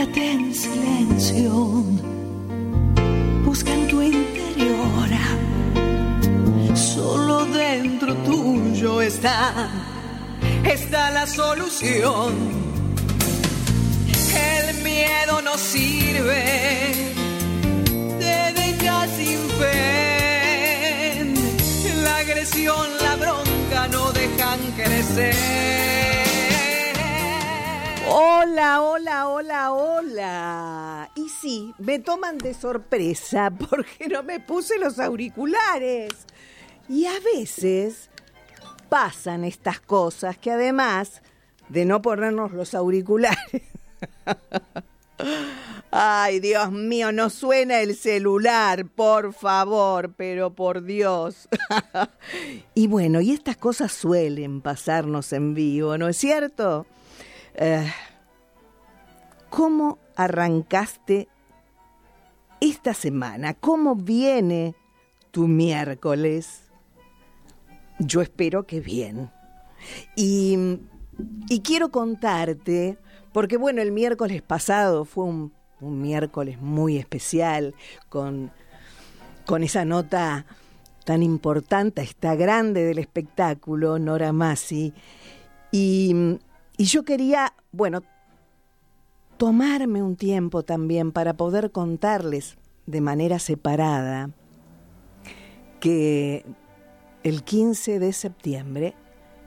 Quédate en silencio, busca en tu interior. Solo dentro tuyo está, está la solución. El miedo no sirve, te deja sin fe. La agresión, la bronca no dejan crecer. Hola, hola, hola, hola. Y sí, me toman de sorpresa porque no me puse los auriculares. Y a veces pasan estas cosas que además de no ponernos los auriculares. Ay, Dios mío, no suena el celular, por favor, pero por Dios. y bueno, y estas cosas suelen pasarnos en vivo, ¿no es cierto? Eh, ¿Cómo arrancaste esta semana? ¿Cómo viene tu miércoles? Yo espero que bien. Y, y quiero contarte, porque bueno, el miércoles pasado fue un, un miércoles muy especial, con, con esa nota tan importante, esta grande del espectáculo, Nora Masi. Y, y yo quería, bueno, tomarme un tiempo también para poder contarles de manera separada que el 15 de septiembre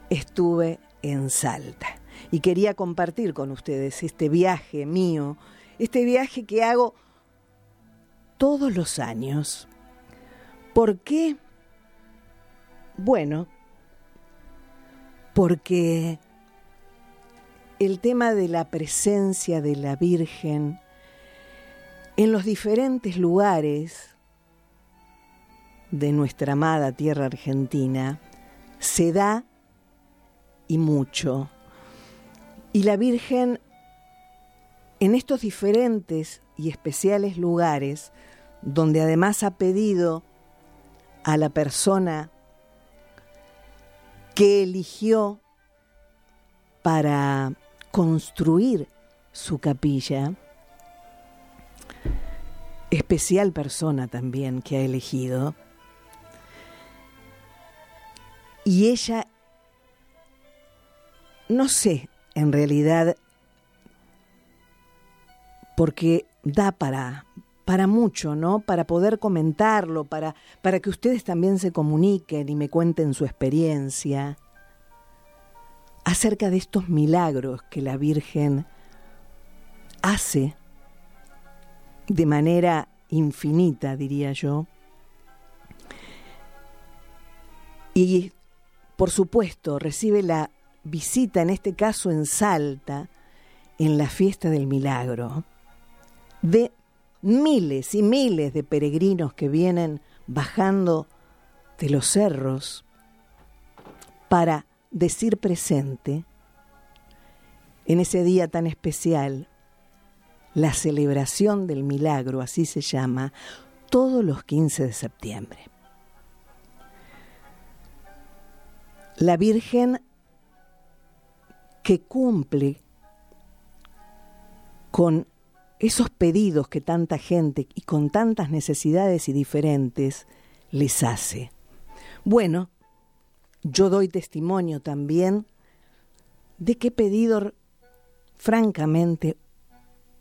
estuve en Salta y quería compartir con ustedes este viaje mío, este viaje que hago todos los años. ¿Por qué? Bueno, porque el tema de la presencia de la Virgen en los diferentes lugares de nuestra amada tierra argentina se da y mucho. Y la Virgen en estos diferentes y especiales lugares, donde además ha pedido a la persona que eligió para construir su capilla, especial persona también que ha elegido, y ella, no sé, en realidad, porque da para, para mucho, ¿no? Para poder comentarlo, para, para que ustedes también se comuniquen y me cuenten su experiencia acerca de estos milagros que la Virgen hace de manera infinita, diría yo. Y por supuesto recibe la visita, en este caso en Salta, en la fiesta del milagro, de miles y miles de peregrinos que vienen bajando de los cerros para decir presente en ese día tan especial, la celebración del milagro, así se llama, todos los 15 de septiembre. La Virgen que cumple con esos pedidos que tanta gente y con tantas necesidades y diferentes les hace. Bueno, yo doy testimonio también de que he pedido francamente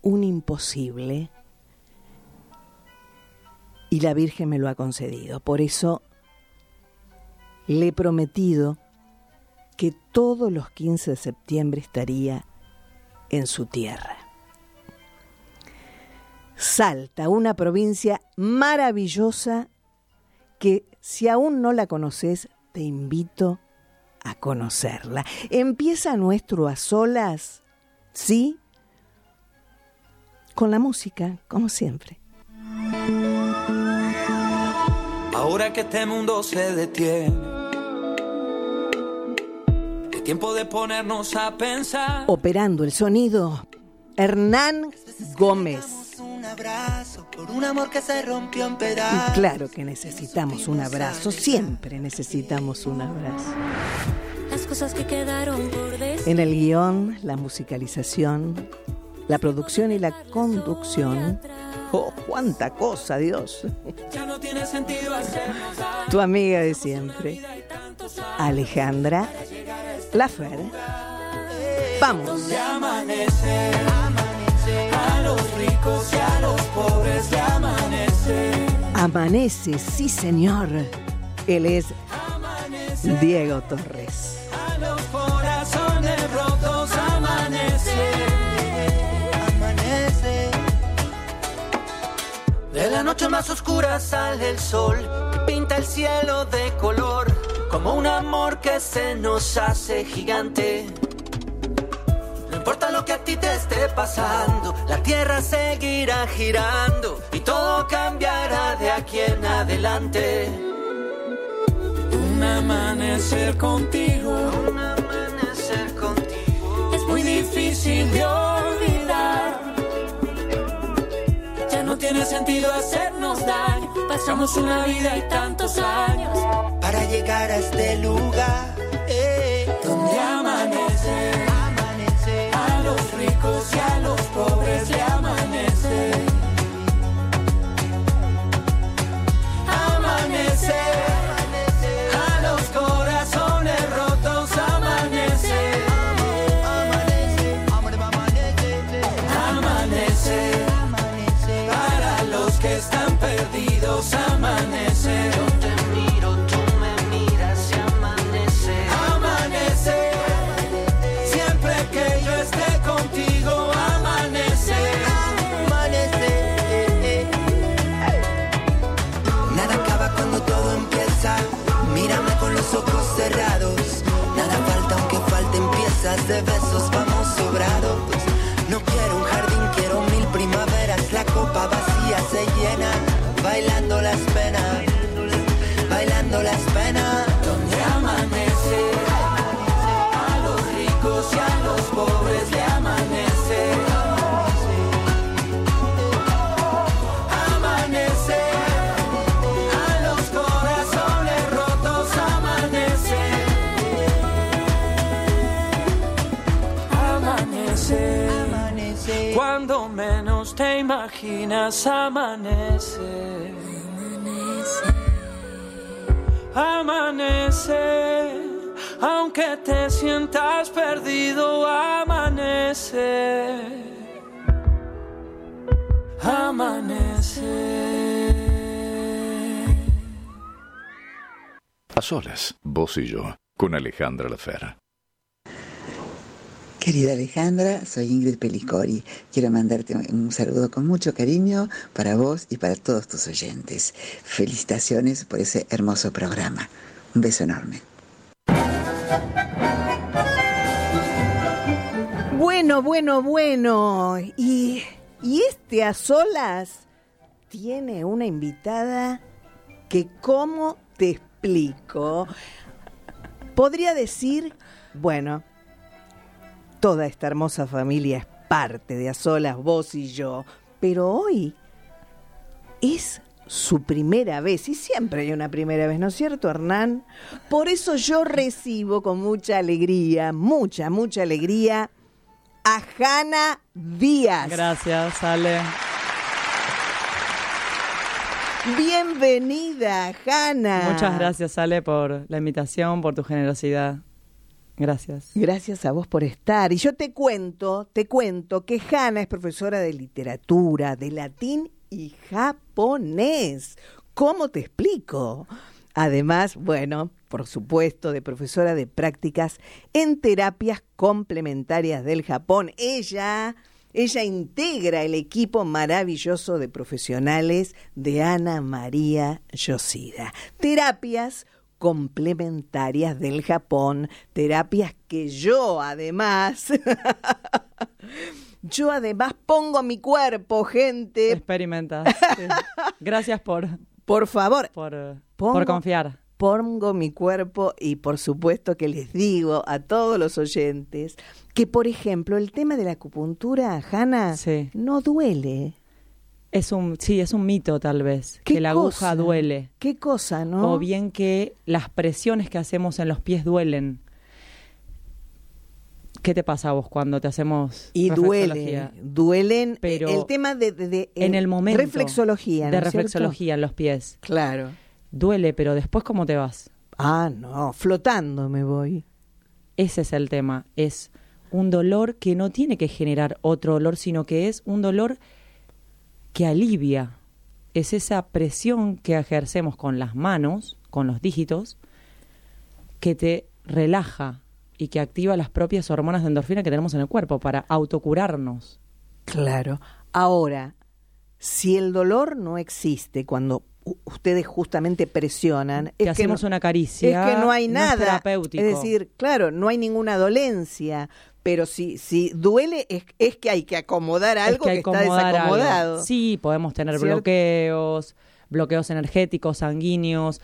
un imposible y la Virgen me lo ha concedido. Por eso le he prometido que todos los 15 de septiembre estaría en su tierra. Salta, una provincia maravillosa que si aún no la conoces, te invito a conocerla. Empieza nuestro a solas, ¿sí? Con la música, como siempre. Ahora que este mundo se detiene, es tiempo de ponernos a pensar. Operando el sonido, Hernán Gómez abrazo por un amor que se rompió en pedazos. Y claro que necesitamos un abrazo, siempre necesitamos un abrazo. Las cosas que quedaron por En el guion, la musicalización, La producción y la conducción. Oh, cuánta cosa, Dios. Tu amiga de siempre, Alejandra Lafer. Vamos. Amanece. Amanece, sí señor. Él es Diego Torres. A los corazones rotos amanece. Amanece. De la noche más oscura sale el sol y pinta el cielo de color como un amor que se nos hace gigante. Importa lo que a ti te esté pasando, la tierra seguirá girando y todo cambiará de aquí en adelante. Un amanecer contigo, un amanecer contigo es muy difícil de olvidar. Ya no tiene sentido hacernos daño, pasamos una vida y tantos años para llegar a este lugar eh, donde amanece. Ricos y a los pobres le amanece. Solas, vos y yo, con Alejandra Lafera. Querida Alejandra, soy Ingrid Pelicori. Quiero mandarte un saludo con mucho cariño para vos y para todos tus oyentes. Felicitaciones por ese hermoso programa. Un beso enorme. Bueno, bueno, bueno. Y, y este a solas tiene una invitada que, ¿cómo te explico? Podría decir, bueno, toda esta hermosa familia es parte de a solas, vos y yo, pero hoy es su primera vez, y siempre hay una primera vez, ¿no es cierto, Hernán? Por eso yo recibo con mucha alegría, mucha, mucha alegría, a Hanna Díaz. Gracias, Ale. Bienvenida, Hanna. Muchas gracias, Ale, por la invitación, por tu generosidad. Gracias. Gracias a vos por estar. Y yo te cuento, te cuento que Hanna es profesora de literatura, de latín y japonés. ¿Cómo te explico? Además, bueno, por supuesto, de profesora de prácticas en terapias complementarias del Japón. Ella, ella integra el equipo maravilloso de profesionales de Ana María Yoshida. Terapias complementarias del Japón, terapias que yo además, yo además pongo mi cuerpo, gente. Experimentas. sí. Gracias por, Por favor, por, Pongo- por confiar. Pongo mi cuerpo y por supuesto que les digo a todos los oyentes que, por ejemplo, el tema de la acupuntura, Hanna, Sí. no duele. Es un, sí, es un mito tal vez, ¿Qué que la cosa? aguja duele. ¿Qué cosa, no? O bien que las presiones que hacemos en los pies duelen. ¿Qué te pasa a vos cuando te hacemos Y duele, duelen Pero el tema de, de- de- en el momento reflexología, ¿no de cierto? reflexología en los pies. Claro. Duele, pero después cómo te vas? Ah, no, flotando me voy. Ese es el tema. Es un dolor que no tiene que generar otro dolor, sino que es un dolor que alivia. Es esa presión que ejercemos con las manos, con los dígitos, que te relaja y que activa las propias hormonas de endorfina que tenemos en el cuerpo para autocurarnos. Claro. Ahora, si el dolor no existe cuando ustedes justamente presionan, Te es que hacemos no, una caricia. es que no hay no es nada. terapéutico. Es decir, claro, no hay ninguna dolencia, pero si si duele es, es que hay que acomodar Es algo que, está acomodar algo. desacomodado. Sí, podemos tener ¿Cierto? bloqueos, bloqueos energéticos, sanguíneos.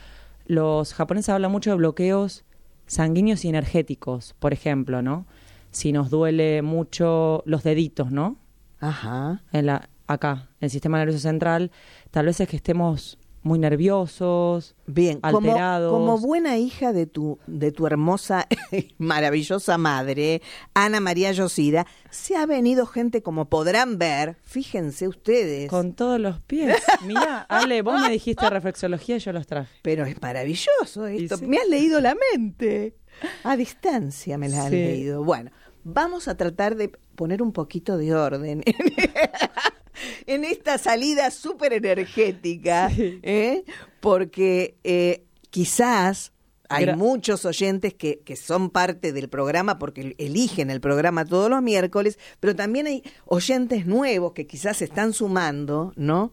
Los japoneses hablan mucho de bloqueos sanguíneos y energéticos, por ejemplo, ¿no? Si nos duele mucho los deditos, ¿no? Ajá. En la, acá, en el sistema nervioso central, tal vez es que estemos muy nerviosos, Bien, como, alterados. como buena hija de tu, de tu hermosa y maravillosa madre, Ana María Yosida, se ha venido gente, como podrán ver, fíjense ustedes, Con todos los pies. Mira, Ale, vos me dijiste reflexología y yo los traje. pero es maravilloso esto, sí. me has leído la mente, a distancia me la has Sí. leído. Bueno, vamos a tratar de poner un poquito de orden en esta salida súper energética, ¿eh? porque eh, quizás hay Gra- muchos oyentes que, que son parte del programa porque eligen el programa todos los miércoles, pero también hay oyentes nuevos que quizás se están sumando, ¿no?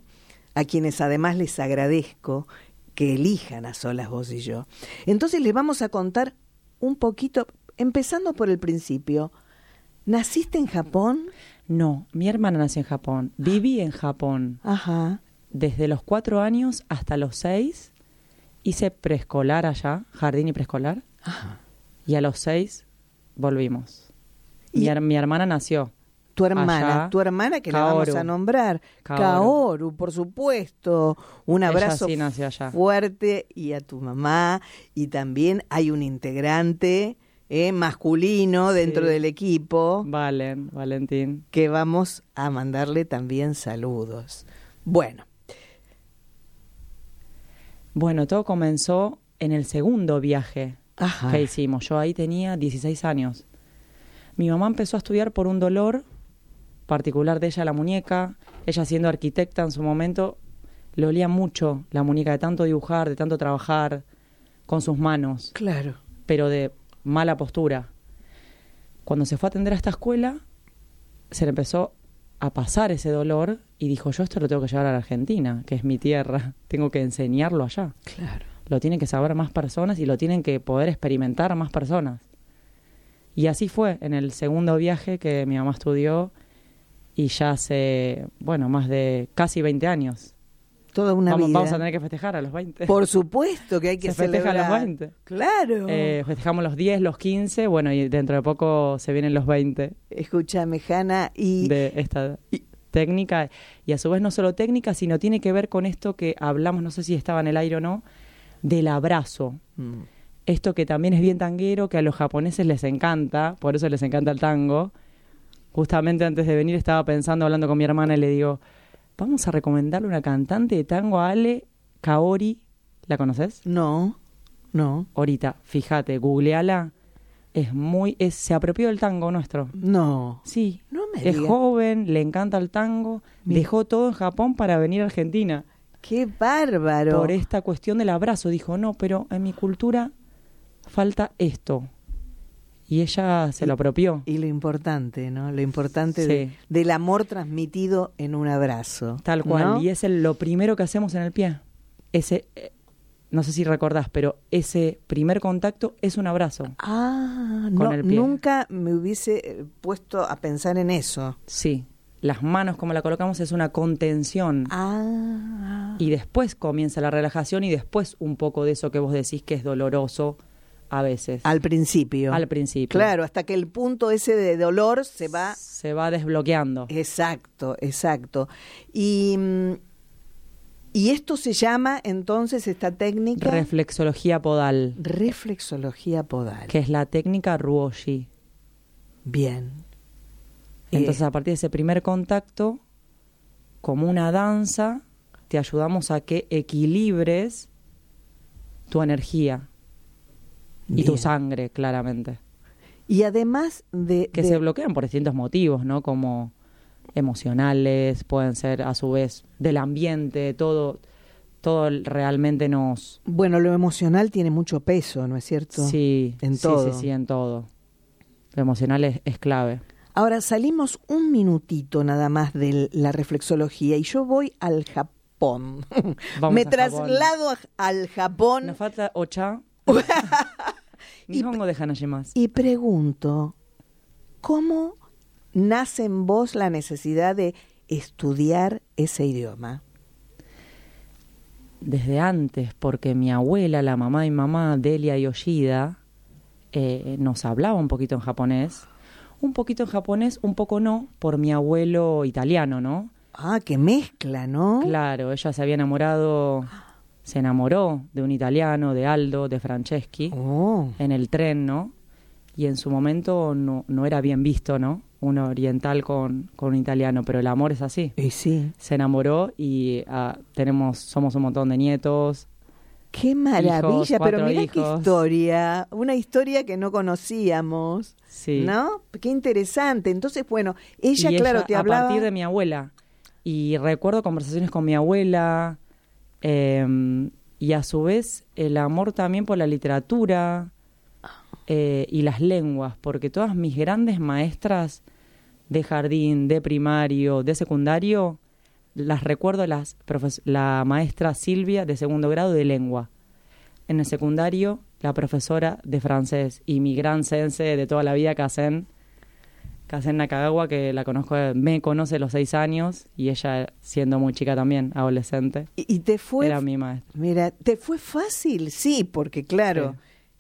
A quienes además les agradezco que elijan a solas vos y yo. Entonces les vamos a contar un poquito, empezando por el principio. ¿Naciste en Japón? No, mi hermana nació en Japón. Viví en Japón. Ajá. desde los cuatro años hasta los seis hice preescolar allá, jardín y preescolar, Ajá. y a los seis volvimos. Y- Mi, her- mi hermana nació. Tu hermana, Allá, tu hermana que la vamos a nombrar. Kaoru. Kaoru, por supuesto. Un abrazo sí nació allá. fuerte y a tu mamá. Y también hay un integrante eh, masculino dentro Sí. del equipo Valen, Valentín. que vamos a mandarle también saludos. Bueno, Bueno, todo comenzó en el segundo viaje Ajá. que hicimos. Yo ahí tenía 16 años. Mi mamá empezó a estudiar por un dolor particular de ella, la muñeca. Ella siendo arquitecta en su momento, le olía mucho la muñeca de tanto dibujar, de tanto trabajar con sus manos. claro. pero de mala postura. Cuando se fue a atender a esta escuela, se le empezó a pasar ese dolor y dijo, yo esto lo tengo que llevar a la Argentina, que es mi tierra, tengo que enseñarlo allá. Claro. Lo tienen que saber más personas y lo tienen que poder experimentar más personas. Y así fue en el segundo viaje que mi mamá estudió y ya hace, bueno, más de casi 20 años. Toda una Vamos, vida. vamos a tener que festejar a los 20. Por supuesto que hay que Se festeja a los celebrar. 20. Claro. Eh, festejamos los 10, los 15, bueno, y dentro de poco se vienen los 20 Escúchame, Hanna, y de esta técnica. Y a su vez no solo técnica, sino tiene que ver con esto que hablamos, no sé si estaba en el aire o no, del abrazo. Mm. Esto que también es bien tanguero, que a los japoneses les encanta, por eso les encanta el tango. Justamente antes de venir estaba pensando, hablando con mi hermana, y le digo, vamos a recomendarle una cantante de tango a Ale, Kaori. ¿La conoces? no, no, ahorita, fíjate, googleala, es muy, es, se apropió del tango nuestro. no. Sí, No me es joven, le encanta el tango, dejó todo en Japón para venir a Argentina. Qué bárbaro. Por esta cuestión del abrazo, dijo, no, pero en mi cultura falta esto. Y ella se lo apropió. Y lo importante, ¿no? Lo importante de- del amor transmitido en un abrazo. Tal cual. ¿no? Y es el- lo primero que hacemos en el pie. Ese, eh, no sé si recordás, pero ese primer contacto es un abrazo. Ah, Con no, el pie. nunca me hubiese eh, puesto a pensar en eso. Sí. Las manos, como la colocamos, es una contención. Ah, Y después comienza la relajación y después un poco de eso que vos decís que es doloroso a veces. al principio. Al principio. Claro, hasta que el punto ese de dolor se va. Se va desbloqueando. Exacto, exacto. Y, mm, y esto se llama entonces esta técnica Reflexología podal, reflexología podal. que es la técnica Ruoshi. Bien. Entonces, Eh, a partir de ese primer contacto, como una danza, te ayudamos a que equilibres tu energía y tu sangre, claramente. Y además de... Que de- se bloquean por distintos motivos, ¿no? Como emocionales, pueden ser a su vez del ambiente, todo, todo realmente nos... Bueno, lo emocional tiene mucho peso, ¿no es cierto? Sí, En sí, todo. sí, sí, en todo. Lo emocional es, es clave. Ahora salimos un minutito nada más de la reflexología y yo voy al Japón. Vamos Me a traslado al Japón Nos falta ocha. De Hanashimasu. y pregunto, ¿cómo nace en vos la necesidad de estudiar ese idioma? desde antes, porque mi abuela, la mamá de mi mamá, Delia Yoshida, eh, nos hablaba un poquito en japonés. Un poquito en japonés, un poco no, por mi abuelo italiano, ¿no? Ah, qué mezcla, ¿no? Claro, ella se había enamorado, se enamoró de un italiano, de Aldo, de Franceschi, Oh, en el tren, ¿no? Y en su momento no, no era bien visto, ¿no? Un oriental con, con un italiano, pero el amor es así. y sí. Se enamoró y ah, tenemos, somos un montón de nietos, Qué maravilla, pero mira qué historia, una historia que no conocíamos, Sí. ¿no? Qué interesante. Entonces, bueno, ella, Y claro, ella, te a hablaba. partir de mi abuela. Y recuerdo conversaciones con mi abuela. Eh, y a su vez el amor también por la literatura eh, y las lenguas. Porque todas mis grandes maestras de jardín, de primario, de secundario, las recuerdo las la maestra Silvia de segundo grado de lengua. En el secundario, la profesora de francés y mi gran sensei de toda la vida, Kazen, Kazen Nakagawa, que la conozco, me conoce a los seis años y ella siendo muy chica también, adolescente, Y, y te fue, era mi maestra. mira, te fue fácil, sí, porque claro,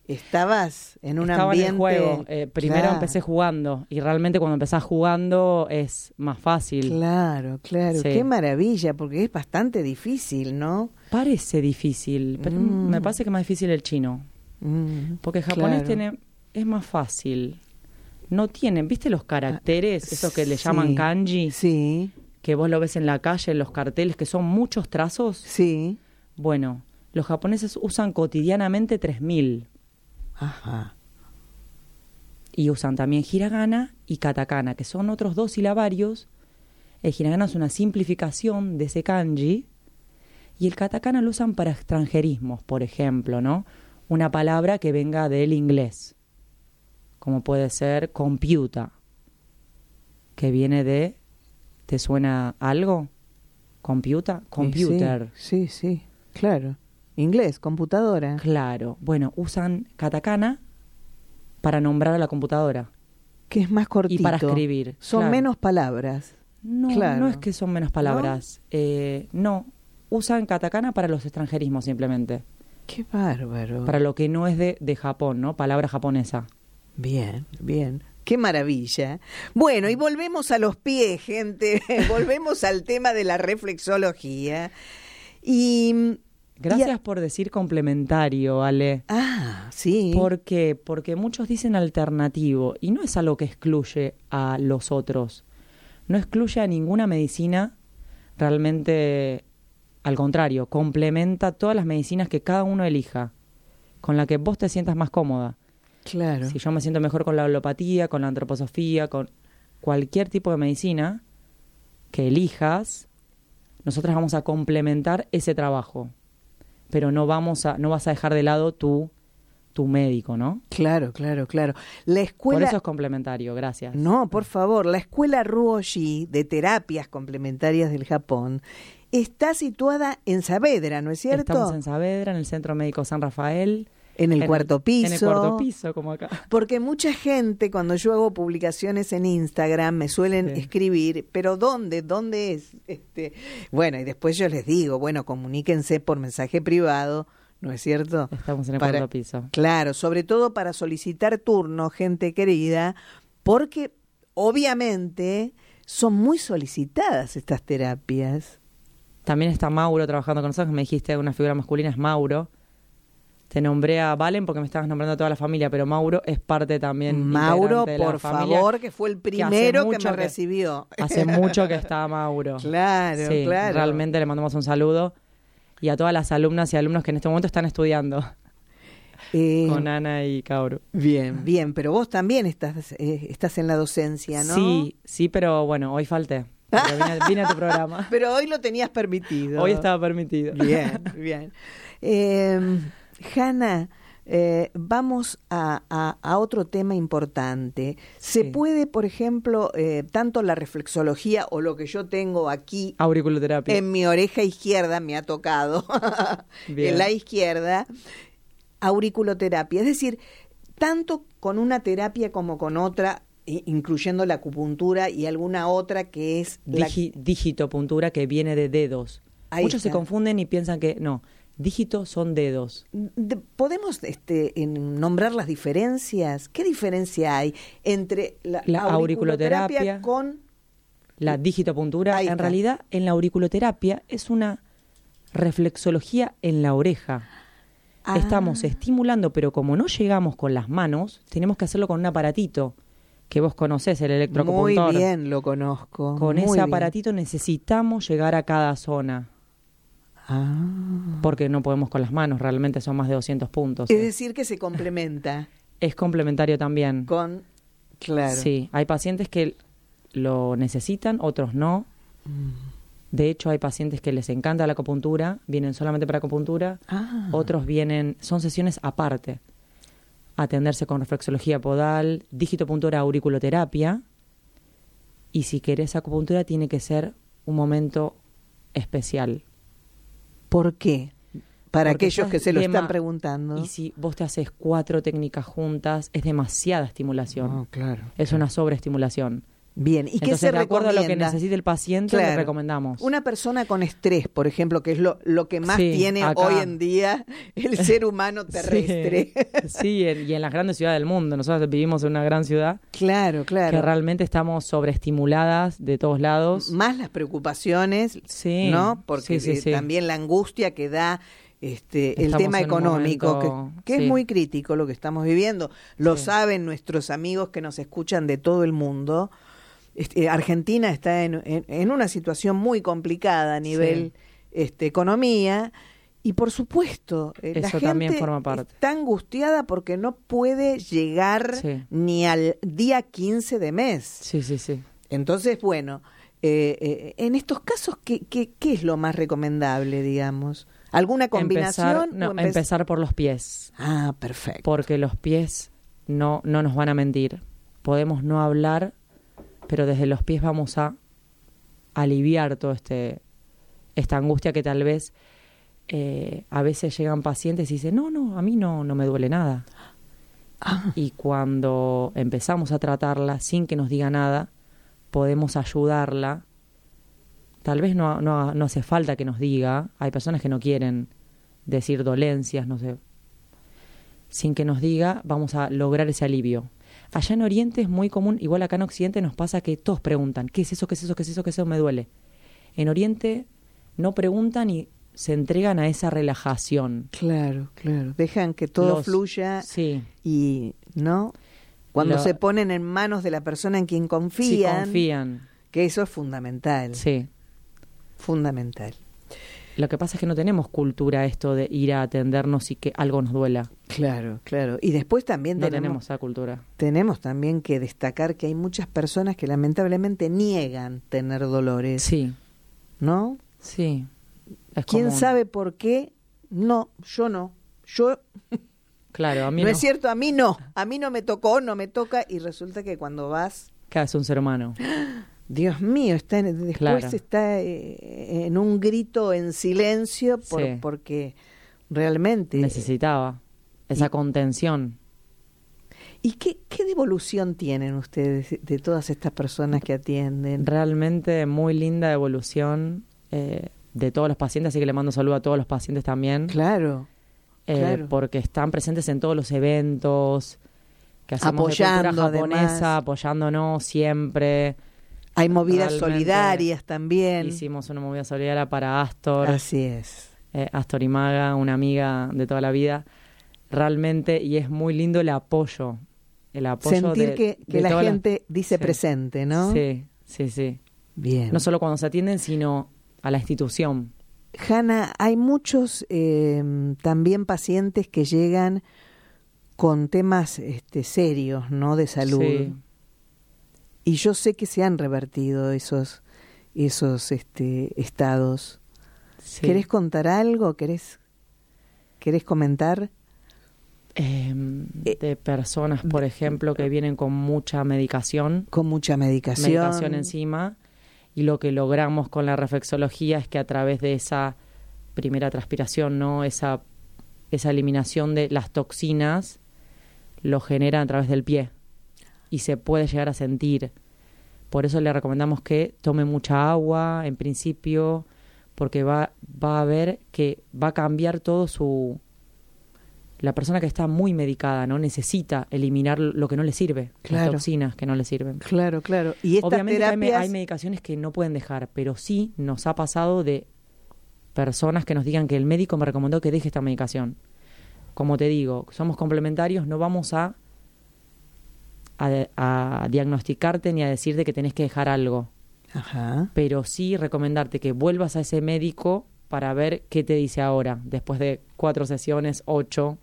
estabas en un Estaba ambiente. en el juego. eh, primero Claro, empecé jugando y realmente cuando empezás jugando es más fácil. Claro, claro, Sí. qué maravilla, porque es bastante difícil, ¿no? Parece difícil, pero Mm. me parece que es más difícil el chino. Mm, Porque el japonés claro. tiene, es más fácil. No tienen, ¿viste los caracteres, esos que le llaman Sí, kanji? Sí, Que vos lo ves en la calle, en los carteles, que son muchos trazos. sí. Bueno, los japoneses usan cotidianamente 3000 Ajá. y usan también hiragana y katakana, que son otros dos silabarios. El hiragana es una simplificación de ese kanji y el katakana lo usan para extranjerismos, por ejemplo, ¿no? Una palabra que venga del inglés, como puede ser computa, que viene de ¿te suena algo? Computa, computer. Sí, sí, sí, claro. Inglés, computadora. Claro. Bueno, usan katakana para nombrar a la computadora. Que es más cortito. Y para escribir, Son claro. menos palabras. No, Claro. no es que son menos palabras. Eh, no, usan katakana para los extranjerismos simplemente. Qué bárbaro. Para lo que no es de, de Japón, ¿no? Palabra japonesa. Bien, bien. Qué maravilla. Bueno, y volvemos a los pies, gente. volvemos al tema de la reflexología. Y. Gracias por decir complementario, Ale. Ah, sí. ¿Por qué? Porque muchos dicen alternativo y no es algo que excluye a los otros. No excluye a ninguna medicina, realmente al contrario, complementa todas las medicinas que cada uno elija, con la que vos te sientas más cómoda. Claro. Si yo me siento mejor con la holopatía, con la antroposofía, con cualquier tipo de medicina que elijas, nosotros vamos a complementar ese trabajo. Pero no vamos a, no vas a dejar de lado tu, tu médico, ¿no? Claro, claro, claro. La Por escuela. eso es complementario, gracias. No, por favor, la escuela Ruoshi de terapias complementarias del Japón está situada en Saavedra, ¿no es cierto? Estamos en Saavedra, en el Centro Médico San Rafael. En el cuarto piso. En el cuarto piso, como acá. Porque mucha gente cuando yo hago publicaciones en Instagram me suelen Sí. escribir, pero ¿dónde? ¿Dónde es? Este, bueno, y después yo les digo, bueno, comuníquense por mensaje privado, ¿no es cierto? Estamos en el Para- cuarto piso. Claro, sobre todo para solicitar turno, gente querida, porque obviamente son muy solicitadas estas terapias. También está Mauro trabajando con nosotros. Me dijiste una figura masculina, es Mauro. Te nombré a Valen porque me estabas nombrando a toda la familia, pero Mauro es parte también. Mauro, de la por familia, favor, que fue el primero que, me recibió. Hace mucho que está Mauro. Claro, Sí, claro. realmente le mandamos un saludo. Y a todas las alumnas y alumnos que en este momento están estudiando Eh, con Ana y Kauru. Bien, bien, pero vos también estás, eh, estás en la docencia, ¿no? Sí, sí, pero bueno, hoy falté. porque Vine, vine a tu programa. Pero hoy lo tenías permitido. Hoy estaba permitido. Bien, bien. Eh, Hanna, eh, vamos a, a- a otro tema importante. ¿Se Sí. puede, por ejemplo, eh, tanto la reflexología o lo que yo tengo aquí Auriculoterapia. en mi oreja izquierda, me ha tocado, en la izquierda, auriculoterapia? Es decir, tanto con una terapia como con otra, incluyendo la acupuntura y alguna otra que es la... Digi- digitopuntura que viene de dedos. Ahí Muchos se confunden y piensan que no. Dígitos son dedos. De- ¿Podemos este, en- nombrar las diferencias? ¿Qué diferencia hay entre la, La auriculoterapia, auriculoterapia. con... La digitopuntura, en realidad, en la auriculoterapia es una reflexología en la oreja. Ah, Estamos estimulando, pero como no llegamos con las manos, tenemos que hacerlo con un aparatito que vos conocés, el Muy electroacupuntor. bien, lo conozco. Con muy ese bien. aparatito necesitamos llegar a cada zona, Ah. porque no podemos con las manos, realmente son más de 200 puntos. Es eh. decir, que se complementa Es complementario también. con... Claro. Sí, hay pacientes que lo necesitan, otros no. Mm. De hecho, hay pacientes que les encanta la acupuntura, vienen solamente para acupuntura, Ah. otros vienen, son sesiones aparte. Atenderse con reflexología podal, digitopuntura, auriculoterapia. Y si querés acupuntura, tiene que ser un momento especial. ¿Por qué? Para Porque aquellos que se lo están preguntando. Y si vos te haces cuatro técnicas juntas, es demasiada estimulación. Oh, claro. es una sobreestimulación. Bien, ¿y qué Entonces, se de acuerdo a lo que necesite el paciente, le Claro. recomendamos. Una persona con estrés, por ejemplo, que es lo, lo que más Sí, tiene acá. hoy en día el ser humano terrestre. Sí, sí, en- y en las grandes ciudades del mundo. Nosotros vivimos en una gran ciudad claro, claro. que realmente estamos sobreestimuladas de todos lados. Más las preocupaciones, Sí, ¿no? Porque eh, también la angustia que da este, el tema económico, que- momento- que, sí. es muy crítico lo que estamos viviendo. Lo Sí. saben nuestros amigos que nos escuchan de todo el mundo. Este, Argentina está en, en- en una situación muy complicada a nivel este, economía. Y por supuesto, eh, la gente también forma parte. está angustiada porque no puede llegar Sí. ni al día 15 de mes. Sí, sí, sí. Entonces, bueno, eh, eh, en estos casos, ¿qué, qué, qué es lo más recomendable, digamos? ¿Alguna combinación? Empezar, no, o empe- empezar por los pies, Ah, perfecto. porque los pies no, no nos van a mentir. Podemos no hablar, pero desde los pies vamos a aliviar todo este esta angustia que tal vez eh, a veces llegan pacientes y dicen, no, no, a mí no, no me duele nada. Ah, Y cuando empezamos a tratarla sin que nos diga nada, podemos ayudarla. Tal vez no, no, no hace falta que nos diga. Hay personas que no quieren decir dolencias, no sé. Sin que nos diga, vamos a lograr ese alivio. Allá en Oriente es muy común, igual acá en Occidente nos pasa que todos preguntan, ¿qué es eso, qué es eso, qué es eso, qué es eso? Me duele. En Oriente no preguntan y se entregan a esa relajación. claro, claro. Dejan que todo Los- fluya Sí, y, ¿no? Cuando Lo- se ponen en manos de la persona en quien sí confían, confían. que eso es fundamental, Sí. fundamental. Lo que pasa es que no tenemos cultura esto de ir a atendernos y que algo nos duela. Claro, claro. Y después también No tenemos, tenemos esa cultura. tenemos también que destacar que hay muchas personas que lamentablemente niegan tener dolores, Sí, ¿no? sí. Es ¿Quién común. sabe por qué? No, yo no. Yo Claro, a mí no, no. es cierto, a mí no. A mí no me tocó, no me toca y resulta que cuando vas, es un ser humano. Dios mío, está en- después Claro. está eh, en un grito en silencio por- Sí. porque realmente Necesitaba esa y- contención. ¿Y qué, qué devolución tienen ustedes de todas estas personas que atienden? Realmente muy linda evolución eh, de todos los pacientes, así que le mando saludo a todos los pacientes también. Claro, eh, claro. Porque están presentes en todos los eventos que hacemos Apoyando, de cultura japonesa, además. apoyándonos siempre. Hay movidas Realmente solidarias también. Hicimos una movida solidaria para Astor. Así es. eh, Astor y Maga, una amiga de toda la vida. realmente, y es muy lindo el apoyo. El apoyo Sentir de- que, que de la gente dice Sí. presente, ¿no? Sí, sí, sí. Bien. No solo cuando se atienden, sino a la institución. Hanna, hay muchos eh, también pacientes que llegan con temas este, serios, ¿no? De salud. Sí. Y yo sé que se han revertido esos, esos este, estados. sí. ¿Querés contar algo? ¿Querés, querés comentar? Em, Eh, de personas, por ejemplo, que vienen con mucha medicación, Con mucha medicación. medicación encima, y lo que logramos con la reflexología es que a través de esa primera transpiración, ¿no? Esa, esa eliminación de las toxinas lo genera a través del pie y se puede llegar a sentir. Por eso le recomendamos que tome mucha agua en principio, porque va, va a ver que va a cambiar todo su... La persona que está muy medicada, ¿no? Necesita eliminar lo que no le sirve, Claro. las toxinas que no le sirven. Claro, claro. Y estas Obviamente hay, hay medicaciones que no pueden dejar, pero sí nos ha pasado de personas que nos digan que el médico me recomendó que deje esta medicación. Como te digo, somos complementarios, no vamos a, a, a diagnosticarte ni a decirte que tenés que dejar algo, Ajá. pero sí recomendarte que vuelvas a ese médico para ver qué te dice ahora, después de cuatro sesiones, ocho,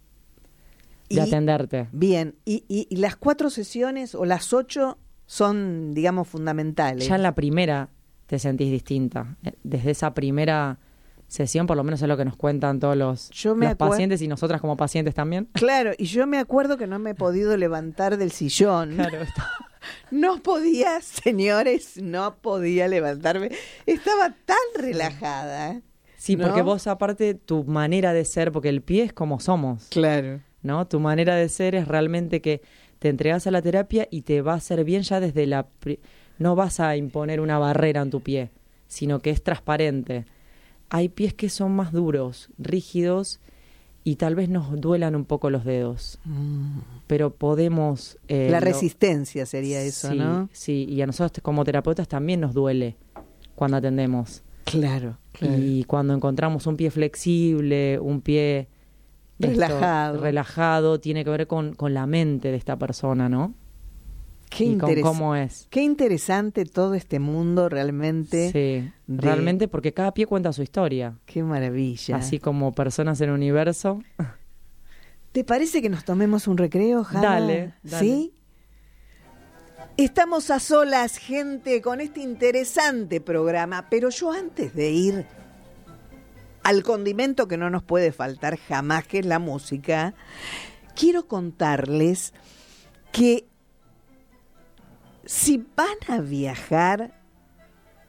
de Y- atenderte. Bien, y, y- y las cuatro sesiones o las ocho son, digamos, fundamentales. ya en la primera te sentís distinta. Eh, Desde esa primera sesión, por lo menos es lo que nos cuentan todos los, Yo me los acuer- pacientes y nosotras como pacientes también. Claro, y yo me acuerdo que no me he podido levantar del sillón. No podía, señores, no podía levantarme. Estaba tan relajada. Sí, ¿no? porque vos aparte tu manera de ser, porque el pie es como somos, Claro. ¿no? Tu manera de ser es realmente que te entregas a la terapia y te va a hacer bien ya desde la... pri- No vas a imponer una barrera en tu pie, sino que es transparente. Hay pies que son más duros, rígidos y tal vez nos duelan un poco los dedos, pero podemos... eh, La lo- resistencia sería eso, sí, ¿no? Sí, y a nosotros como terapeutas también nos duele cuando atendemos. Claro, claro. Y cuando encontramos un pie flexible, un pie esto, Relajado. relajado, tiene que ver con, con la mente de esta persona, ¿no? Qué, y con cómo es. qué interesante todo este mundo realmente. Sí, de- realmente porque cada pie cuenta su historia. Qué maravilla. Así como personas en el universo. ¿Te parece que nos tomemos un recreo? Dale, dale. ¿Sí? Estamos a solas, gente, con este interesante programa, pero yo antes de ir al condimento que no nos puede faltar jamás, que es la música, quiero contarles que si van a viajar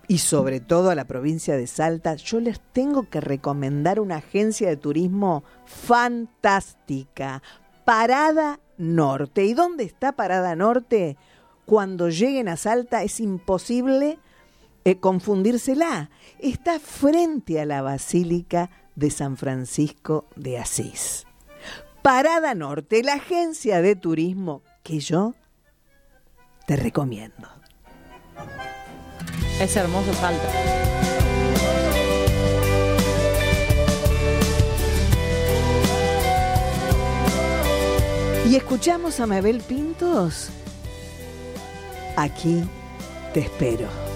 y sobre todo a la provincia de Salta, yo les tengo que recomendar una agencia de turismo fantástica, Parada Norte. ¿Y dónde está Parada Norte? Cuando lleguen a Salta es imposible eh, confundírsela. Está frente a la Basílica de San Francisco de Asís. Parada Norte, la agencia de turismo que yo te recomiendo. Es hermoso Salta. Y escuchamos a Mabel Pintos. Aquí te espero.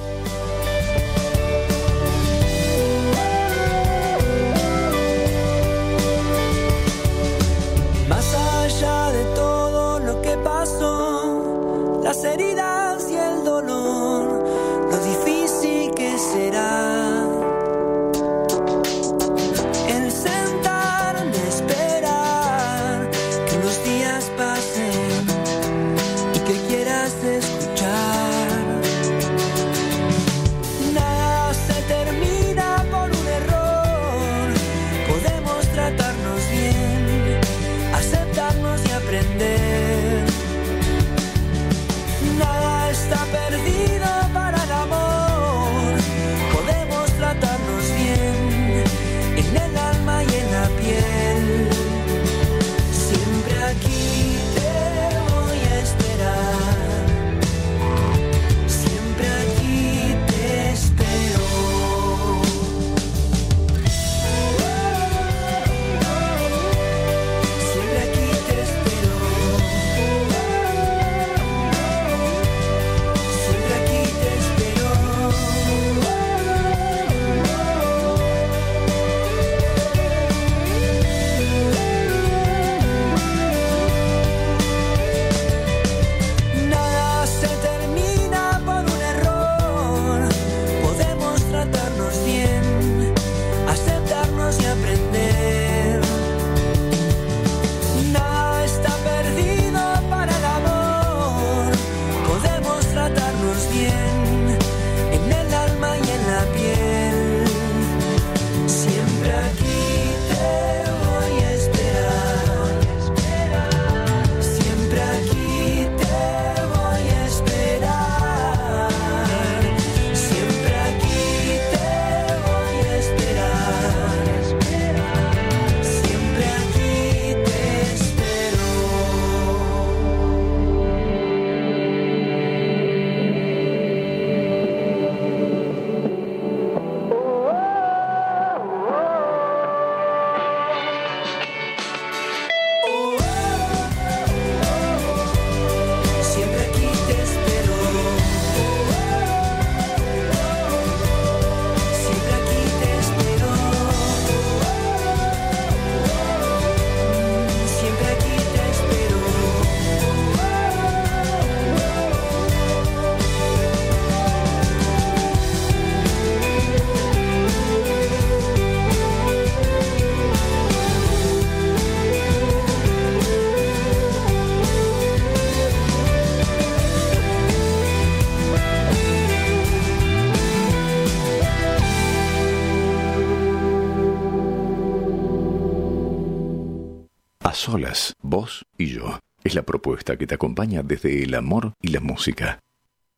Vos y yo. Es la propuesta que te acompaña desde el amor y la música.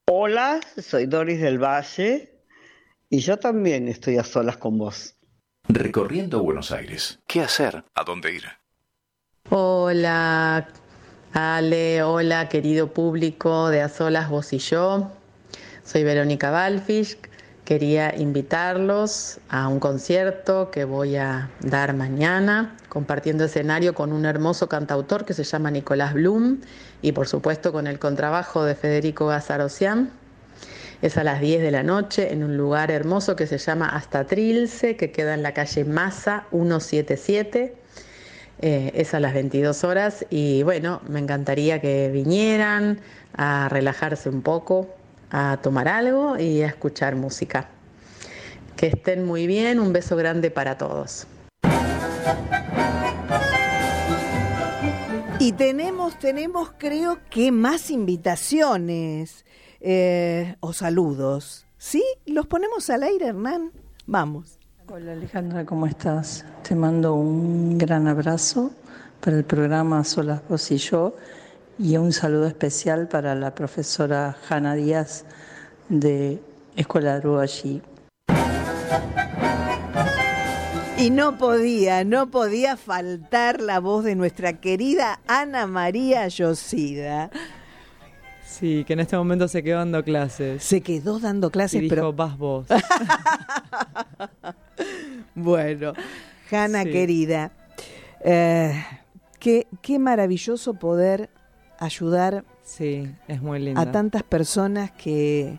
Hola, soy Doris del Valle y yo también estoy a solas con vos. Recorriendo Buenos Aires. ¿Qué hacer? ¿A dónde ir? Hola, Ale, hola querido público de A Solas Vos y yo. Soy Verónica Balfish. Quería invitarlos a un concierto que voy a dar mañana, compartiendo escenario con un hermoso cantautor que se llama Nicolás Blum y por supuesto con el contrabajo de Federico Gazarocian. Es a las 10 de la noche en un lugar hermoso que se llama Hasta Trilce, que queda en la calle Massa 177. Eh, es a las 22 horas y bueno, me encantaría que vinieran a relajarse un poco, a tomar algo y a escuchar música. Que estén muy bien, un beso grande para todos. Y tenemos, tenemos creo que más invitaciones eh, o saludos. ¿Sí? ¿Los ponemos al aire, Hernán? Vamos. Hola Alejandra, ¿cómo estás? Te mando un gran abrazo para el programa Solas Vos y yo y un saludo especial para la profesora Hanna Díaz de Escuela de allí. Y no podía, no podía faltar la voz de nuestra querida Ana María Yosida. Sí, que en este momento se quedó dando clases. Se quedó dando clases, y dijo, pero vas vos. bueno, Hanna Sí. querida, eh, qué, qué maravilloso poder ayudar Sí, es muy linda. a tantas personas que,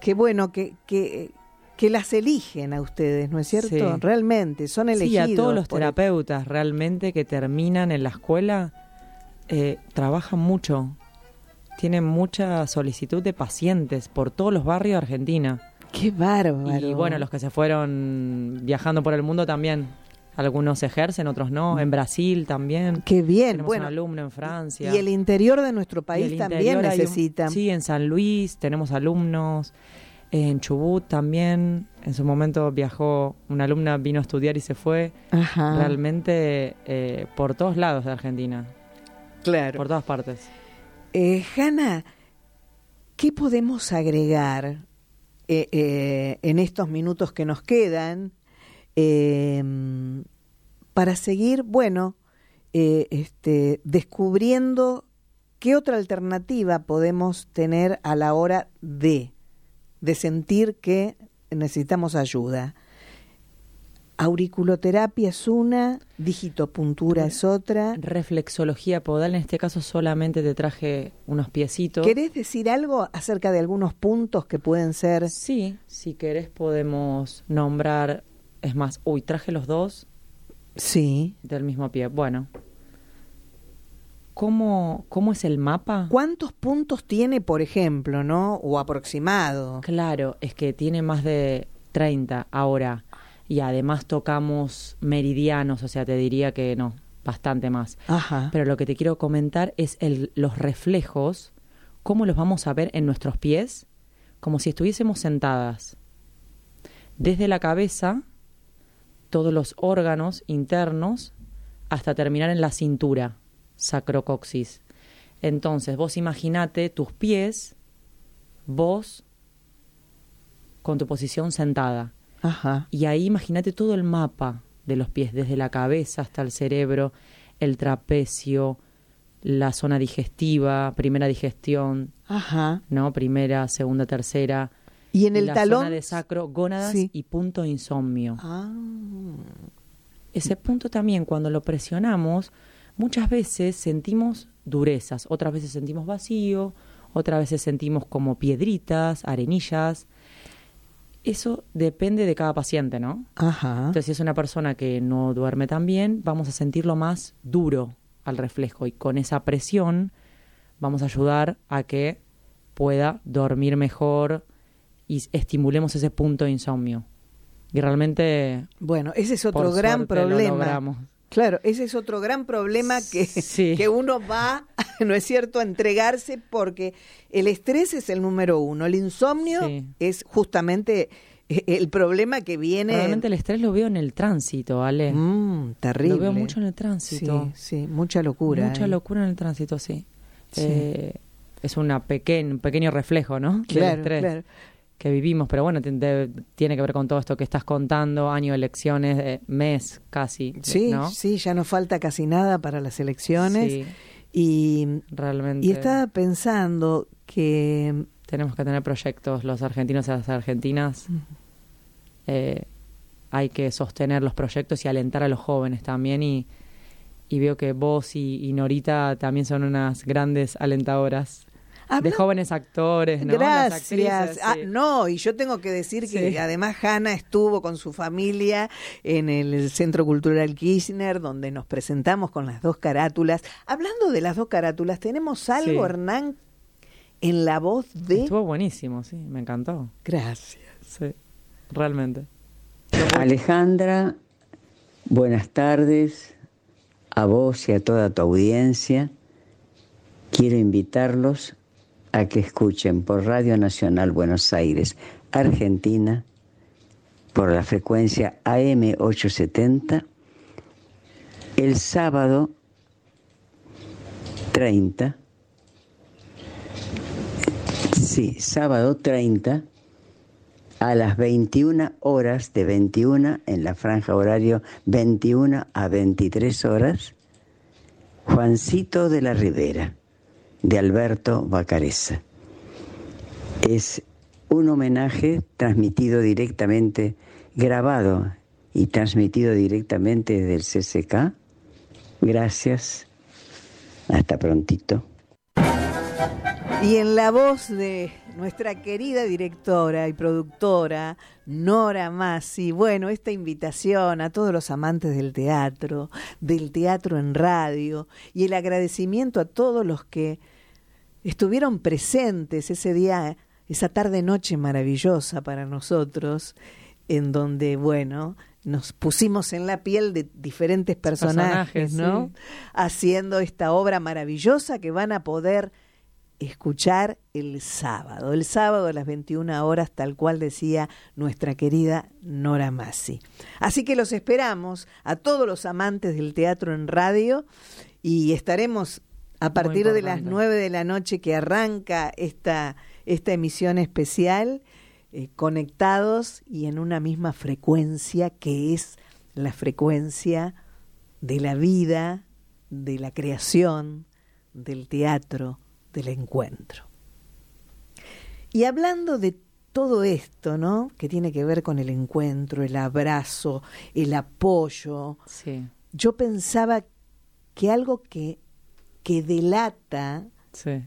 que bueno, que, que, que las eligen a ustedes, ¿no es cierto? Sí. Realmente, son Sí, elegidos. a todos los terapeutas realmente que terminan en la escuela eh, trabajan mucho. Tienen mucha solicitud de pacientes por todos los barrios de Argentina. Qué bárbaro. Y bueno, los que se fueron viajando por el mundo también. Algunos ejercen, otros no. En Brasil también. Qué bien, Tenemos bueno. un alumno en Francia. Y el interior de nuestro país también hay un- sí, en San Luis tenemos alumnos. En Chubut también. En su momento viajó, una alumna vino a estudiar y se fue. Ajá. Realmente eh, por todos lados de Argentina. Claro. Por todas partes. Eh, Hanna, ¿qué podemos agregar eh, eh, en estos minutos que nos quedan eh, para seguir, bueno, eh, este, descubriendo qué otra alternativa podemos tener a la hora de, de sentir que necesitamos ayuda? Auriculoterapia es una, digitopuntura es otra. Reflexología podal, en este caso solamente te traje unos piecitos. ¿Querés decir algo acerca de algunos puntos que pueden ser? Sí, si querés podemos nombrar, es más, uy, traje los dos Sí. del mismo pie. Bueno, ¿cómo, cómo es el mapa? ¿Cuántos puntos tiene, por ejemplo, no? O aproximado. Claro, es que tiene más de 30 ahora. Y además tocamos meridianos, o sea, te diría que no, bastante más. Ajá. Pero lo que te quiero comentar es el, los reflejos, cómo los vamos a ver en nuestros pies, como si estuviésemos sentadas. Desde la cabeza, todos los órganos internos, hasta terminar en la cintura, sacrocoxis. Entonces, vos imaginate tus pies, vos con tu posición sentada. Ajá. Y ahí imagínate todo el mapa de los pies, desde la cabeza hasta el cerebro, el trapecio, la zona digestiva, primera digestión, Ajá. ¿no? Primera, segunda, tercera. Y en el la talón. zona de sacro, gónadas Sí. y punto insomnio. Ah. Ese punto también, cuando lo presionamos, muchas veces sentimos durezas, otras veces sentimos vacío, otras veces sentimos como piedritas, arenillas. Eso depende de cada paciente, ¿no? Ajá. Entonces, si es una persona que no duerme tan bien, vamos a sentirlo más duro al reflejo y con esa presión vamos a ayudar a que pueda dormir mejor y estimulemos ese punto de insomnio. Y realmente Bueno, ese es otro gran lo problema. logramos. Claro, ese es otro gran problema que, Sí. que uno va, ¿no es cierto?, a entregarse porque el estrés es el número uno. El insomnio Sí. es justamente eh, el problema que viene... Realmente el estrés lo veo en el tránsito, Ale. Mm, terrible. Lo veo mucho en el tránsito. Sí, sí, mucha locura. Mucha eh. locura en el tránsito, sí. Sí. Eh, es una pequeñ, un pequeño reflejo, ¿no? Claro, claro. Que vivimos, pero bueno, tiene que ver con todo esto que estás contando, año elecciones, eh, mes casi, Sí, ¿no? sí, ya no falta casi nada para las elecciones. Sí, Y, realmente. y estaba pensando que Tenemos que tener proyectos, los argentinos y las argentinas. Eh, hay que sostener los proyectos y alentar a los jóvenes también. Y, y veo que vos y, y Norita también son unas grandes alentadoras de jóvenes actores, ¿no? Las Gracias. actrices, Ah, sí. no, y yo tengo que decir que Sí. además Hanna estuvo con su familia en el Centro Cultural Kirchner, donde nos presentamos con las dos carátulas. Hablando de las dos carátulas, ¿tenemos algo, Sí. Hernán, en la voz de... Estuvo buenísimo, sí, me encantó. Gracias. Sí, realmente. Alejandra, buenas tardes a vos y a toda tu audiencia. Quiero invitarlos a que escuchen por Radio Nacional Buenos Aires, Argentina, por la frecuencia AM870, el sábado 30, sí, sábado 30, a las 21 horas, de 21 en la franja horario 21 a 23 horas, Juancito de la Ribera, de Alberto Bacareza. Es un homenaje transmitido directamente, grabado y transmitido directamente desde el CCK. Gracias. Hasta prontito. Y en la voz de nuestra querida directora y productora Nora Massi, bueno, esta invitación a todos los amantes del teatro, del teatro en radio y el agradecimiento a todos los que estuvieron presentes ese día, esa tarde noche maravillosa para nosotros, en donde, bueno, nos pusimos en la piel de diferentes personajes, Personajes, ¿no? sí. Haciendo esta obra maravillosa que van a poder escuchar el sábado, el sábado a las 21 horas, tal cual decía nuestra querida Nora Massi. Así que los esperamos a todos los amantes del teatro en radio y estaremos a partir de las importante. 9 de la noche que arranca esta, esta emisión especial, eh, conectados y en una misma frecuencia que es la frecuencia de la vida, de la creación, del teatro, del encuentro. Y hablando de todo esto, ¿no? Que tiene que ver con el encuentro, el abrazo, el apoyo, Sí, yo pensaba que algo que, que delata sí.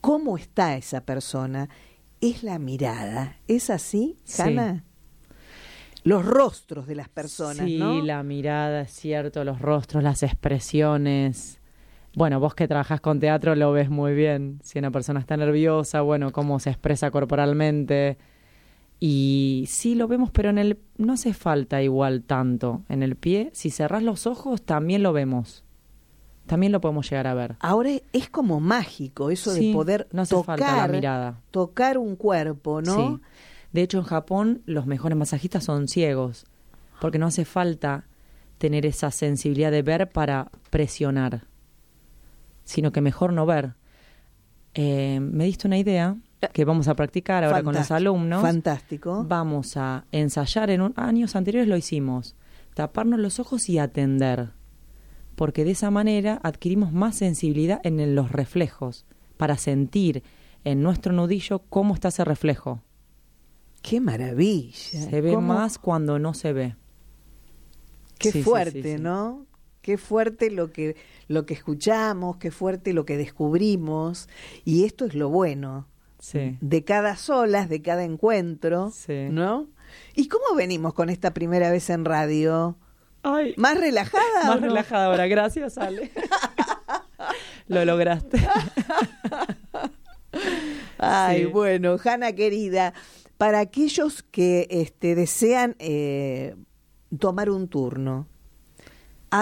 cómo está esa persona es la mirada. ¿Es así, Sí. Hanna? Los rostros de las personas, sí, ¿no? la mirada, es cierto, los rostros, las expresiones. Bueno, vos que trabajás con teatro lo ves muy bien. Si una persona está nerviosa, bueno, cómo se expresa corporalmente. Y sí lo vemos, pero en el no hace falta igual tanto. En el pie, si cerrás los ojos, también lo vemos. También lo podemos llegar a ver. Ahora es como mágico eso Sí, de poder no hace tocar, falta la mirada. tocar un cuerpo, ¿no? Sí. De hecho, en Japón los mejores masajistas son ciegos, porque no hace falta tener esa sensibilidad de ver para presionar, sino que mejor no ver. Eh, me diste una idea que vamos a practicar ahora con los alumnos. Fantástico. Vamos a ensayar, en un- años anteriores lo hicimos, taparnos los ojos y atender, porque de esa manera adquirimos más sensibilidad en los reflejos, para sentir en nuestro nudillo cómo está ese reflejo. Qué maravilla. Se ve ¿Cómo- más cuando no se ve. Qué sí, fuerte, sí, sí. ¿no? Qué fuerte lo que, lo que escuchamos, qué fuerte lo que descubrimos. Y esto es lo bueno Sí. de cada solas, de cada encuentro, Sí. ¿no? ¿Y cómo venimos con esta primera vez en radio? Ay, ¿Más relajada? más no? relajada ahora. Gracias, Ale. Lo lograste. Ay, Sí. bueno, Hanna querida, para aquellos que este, desean eh, tomar un turno,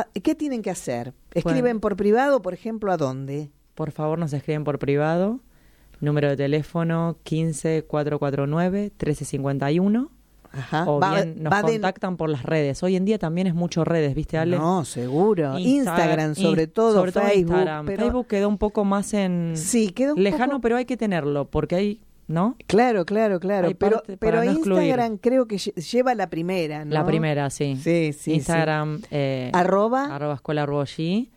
¿a- ¿qué tienen que hacer? ¿Escriben Bueno. por privado, por ejemplo, a dónde? Por favor, nos escriben por privado. Número de teléfono 15 449 1351. Ajá. o Va- bien nos va de- contactan por las redes. Hoy en día también es mucho redes, ¿viste, Ale? No, seguro. Insta- Instagram, sobre todo, sobre todo Facebook. Instagram. pero- Facebook quedó un poco más en Sí, queda un lejano, poco- pero hay que tenerlo porque hay, ¿no? Claro, claro, claro. Hay Pero, pero no excluir. Instagram creo que lle- lleva la primera, ¿no? La primera, sí. Sí, sí, Instagram, eh, Arroba. arroba escuela Ruoyi.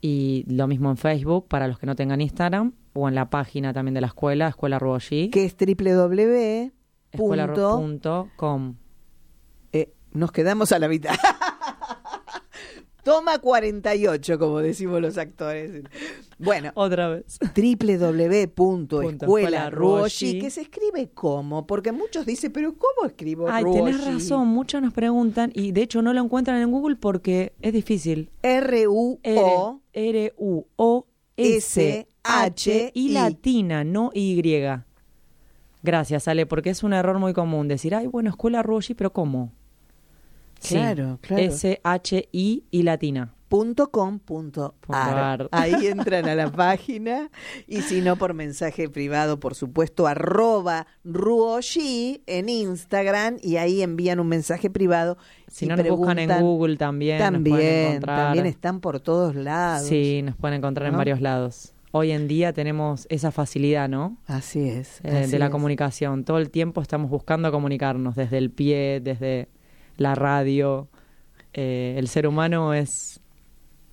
y lo mismo en Facebook para los que no tengan Instagram o en la página también de la escuela, Escuela Ruoyi. Que es www. escuela punto- punto com. Eh, nos quedamos a la mitad. Toma 48, como decimos los actores. Bueno, Otra vez. www.escuelaruoshi, que se escribe como, porque muchos dicen, pero ¿cómo escribo Ay, tenés razón, muchos nos preguntan y de hecho no lo encuentran en Google porque es difícil. R-U-O. R-U-O-S-H y S-H-I. latina, no Y. Gracias, Ale, porque es un error muy común decir, ay, bueno, escuela Ruoshi, pero ¿cómo? Sí, Claro, claro. S-H-I y latina. punto com punto ar. Ahí entran a la página y si no por mensaje privado, por supuesto, arroba ruoshi en Instagram y ahí envían un mensaje privado. Si no nos buscan en Google también, También, están por todos lados. Sí, nos pueden encontrar en varios lados. Hoy en día tenemos esa facilidad, ¿no? Así es. Eh, así de la es. comunicación. Todo el tiempo estamos buscando comunicarnos, desde el pie, desde la radio. Eh, el ser humano es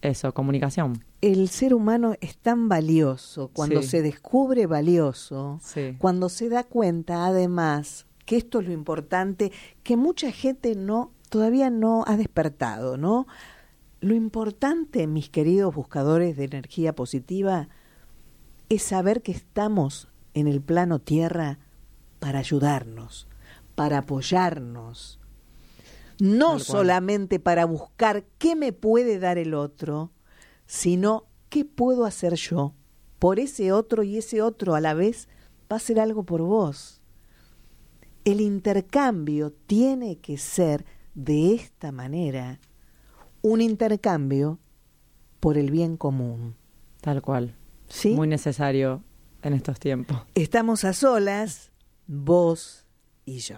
eso, comunicación. El ser humano es tan valioso cuando Sí. se descubre valioso, Sí. cuando se da cuenta además que esto es lo importante, que mucha gente no todavía no ha despertado, ¿no? Lo importante, mis queridos buscadores de energía positiva, es saber que estamos en el plano tierra para ayudarnos, para apoyarnos, no solamente para buscar qué me puede dar el otro, sino qué puedo hacer yo por ese otro y ese otro a la vez va a hacer algo por vos. El intercambio tiene que ser de esta manera, un intercambio por el bien común. Tal cual. ¿Sí? Muy necesario en estos tiempos. Estamos a solas, vos y yo.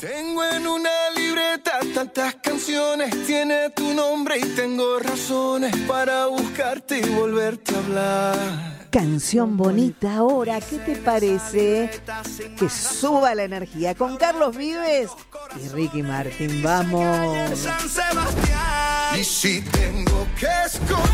Tengo en una libreta tantas canciones, tiene tu nombre y tengo razones para buscarte y volverte a hablar. Canción bonita ahora, ¿qué te parece? Que suba la energía con Carlos Vives y Ricky Martin. Vamos. San Sebastián. Y si tengo que escoger,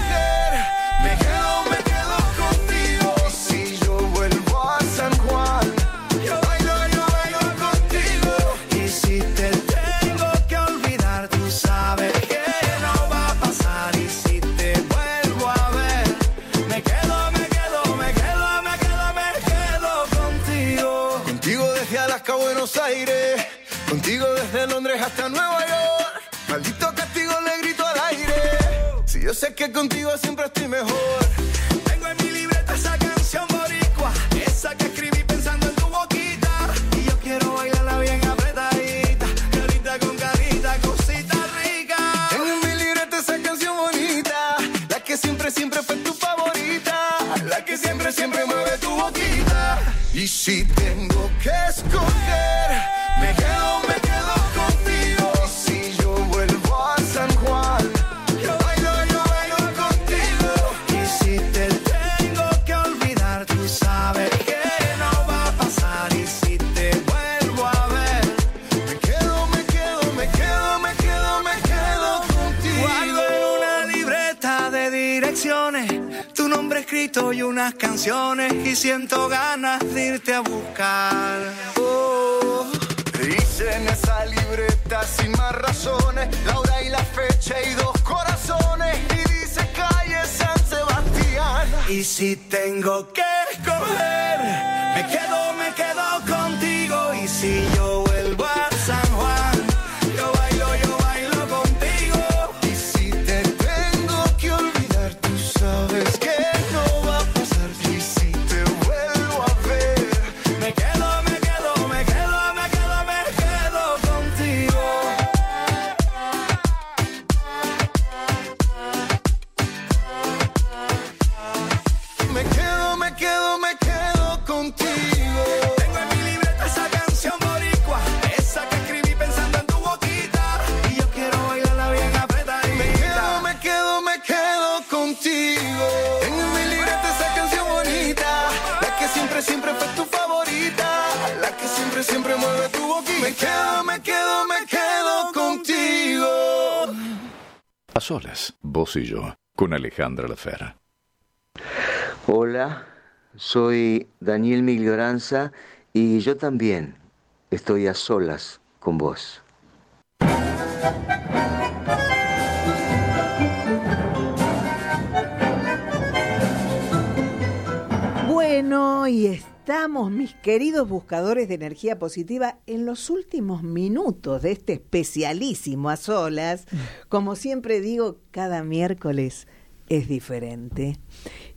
solas, vos y yo, con Alejandra Lafera. Hola, soy Daniel Miglioranza y yo también estoy a solas con vos. Bueno, y estamos, mis queridos buscadores de energía positiva, en los últimos minutos de este especialísimo a solas. Como siempre digo, cada miércoles es diferente.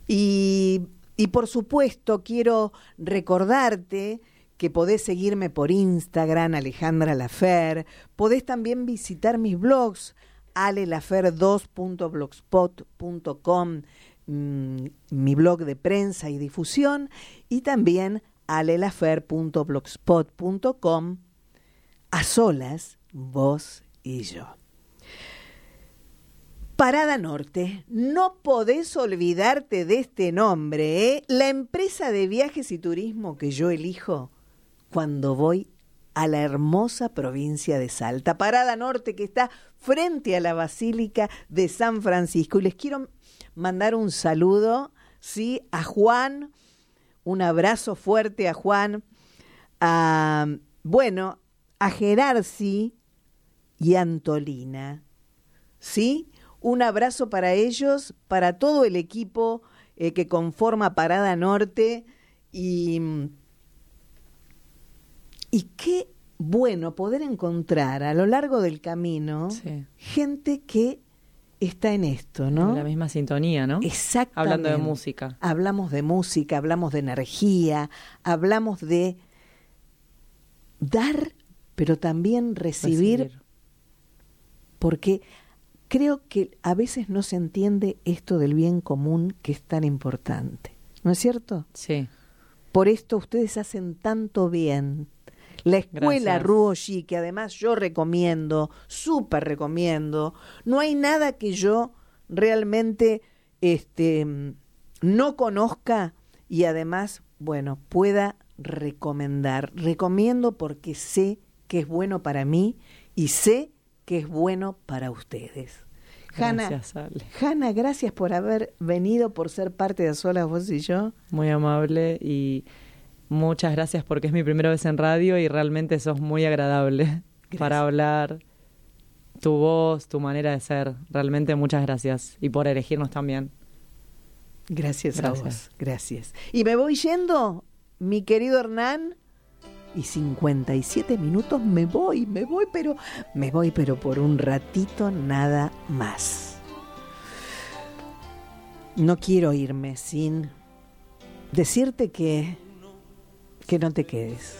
Y, y por supuesto, quiero recordarte que podés seguirme por Instagram, Alejandra Lafer. Podés también visitar mis blogs, alelafer2.blogspot.com, mm, mi blog de prensa y difusión, y también alelafer.blogspot.com, a solas, vos y yo. Parada Norte, no podés olvidarte de este nombre, ¿eh? la empresa de viajes y turismo que yo elijo cuando voy a la hermosa provincia de Salta. Parada Norte que está frente a la Basílica de San Francisco. Y les quiero mandar un saludo, ¿sí? A Juan, un abrazo fuerte a Juan, a, bueno, a Gerarci y Antolina, ¿sí? Un abrazo para ellos, para todo el equipo eh, que conforma Parada Norte y y qué bueno poder encontrar a lo largo del camino gente que está en esto, ¿no? En la misma sintonía, ¿no? Exactamente. Hablando de música. Hablamos de música, hablamos de energía, hablamos de dar, pero también recibir, Recibir. porque creo que a veces no se entiende esto del bien común que es tan importante. ¿No es cierto? Sí. Por esto ustedes hacen tanto bien. La escuela Gracias. Ruoshi, que además yo recomiendo, súper recomiendo, no hay nada que yo realmente este, no conozca y además, bueno, pueda recomendar. Recomiendo porque sé que es bueno para mí y sé que es bueno para ustedes. Hanna, Ale. Hanna, gracias por haber venido, por ser parte de Solas Vos y Yo. Muy amable y muchas gracias porque es mi primera vez en radio y realmente sos muy agradable para hablar. Tu voz, tu manera de ser. Realmente muchas gracias. Y por elegirnos también. Gracias, a Gracias. vos, gracias. Y me voy yendo, mi querido Hernán, y 57 minutos me voy, me voy, pero me voy, pero por un ratito nada más. No quiero irme sin decirte que que no te quedes.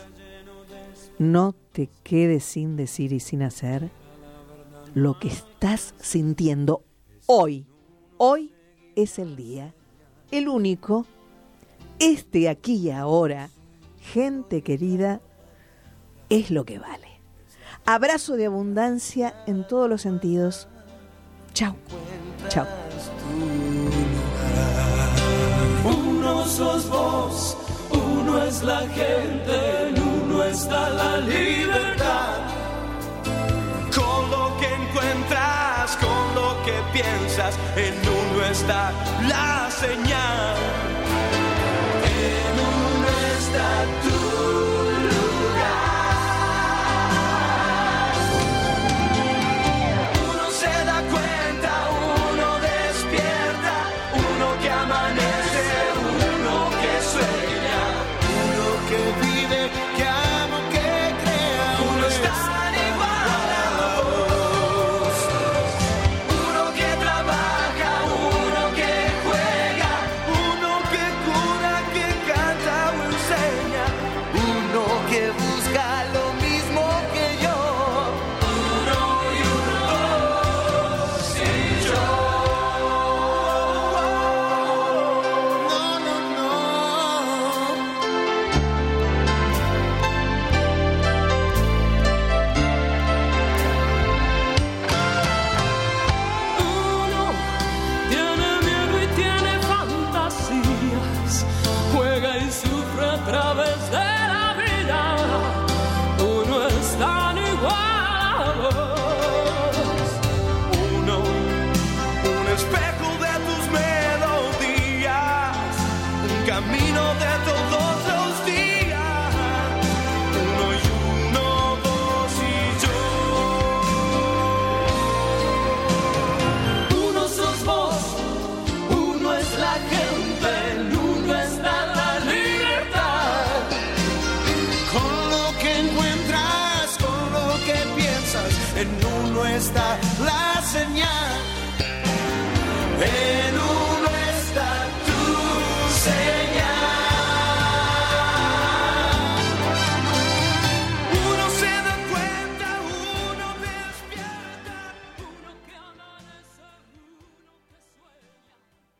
No te quedes sin decir y sin hacer lo que estás sintiendo hoy. Hoy es el día, el único, este aquí y ahora, gente querida, es lo que vale. Abrazo de abundancia en todos los sentidos. Chao. Chao. Uno es la gente, en uno está la libertad. Con lo que encuentras, con lo que piensas, en uno está la señal. En uno está tu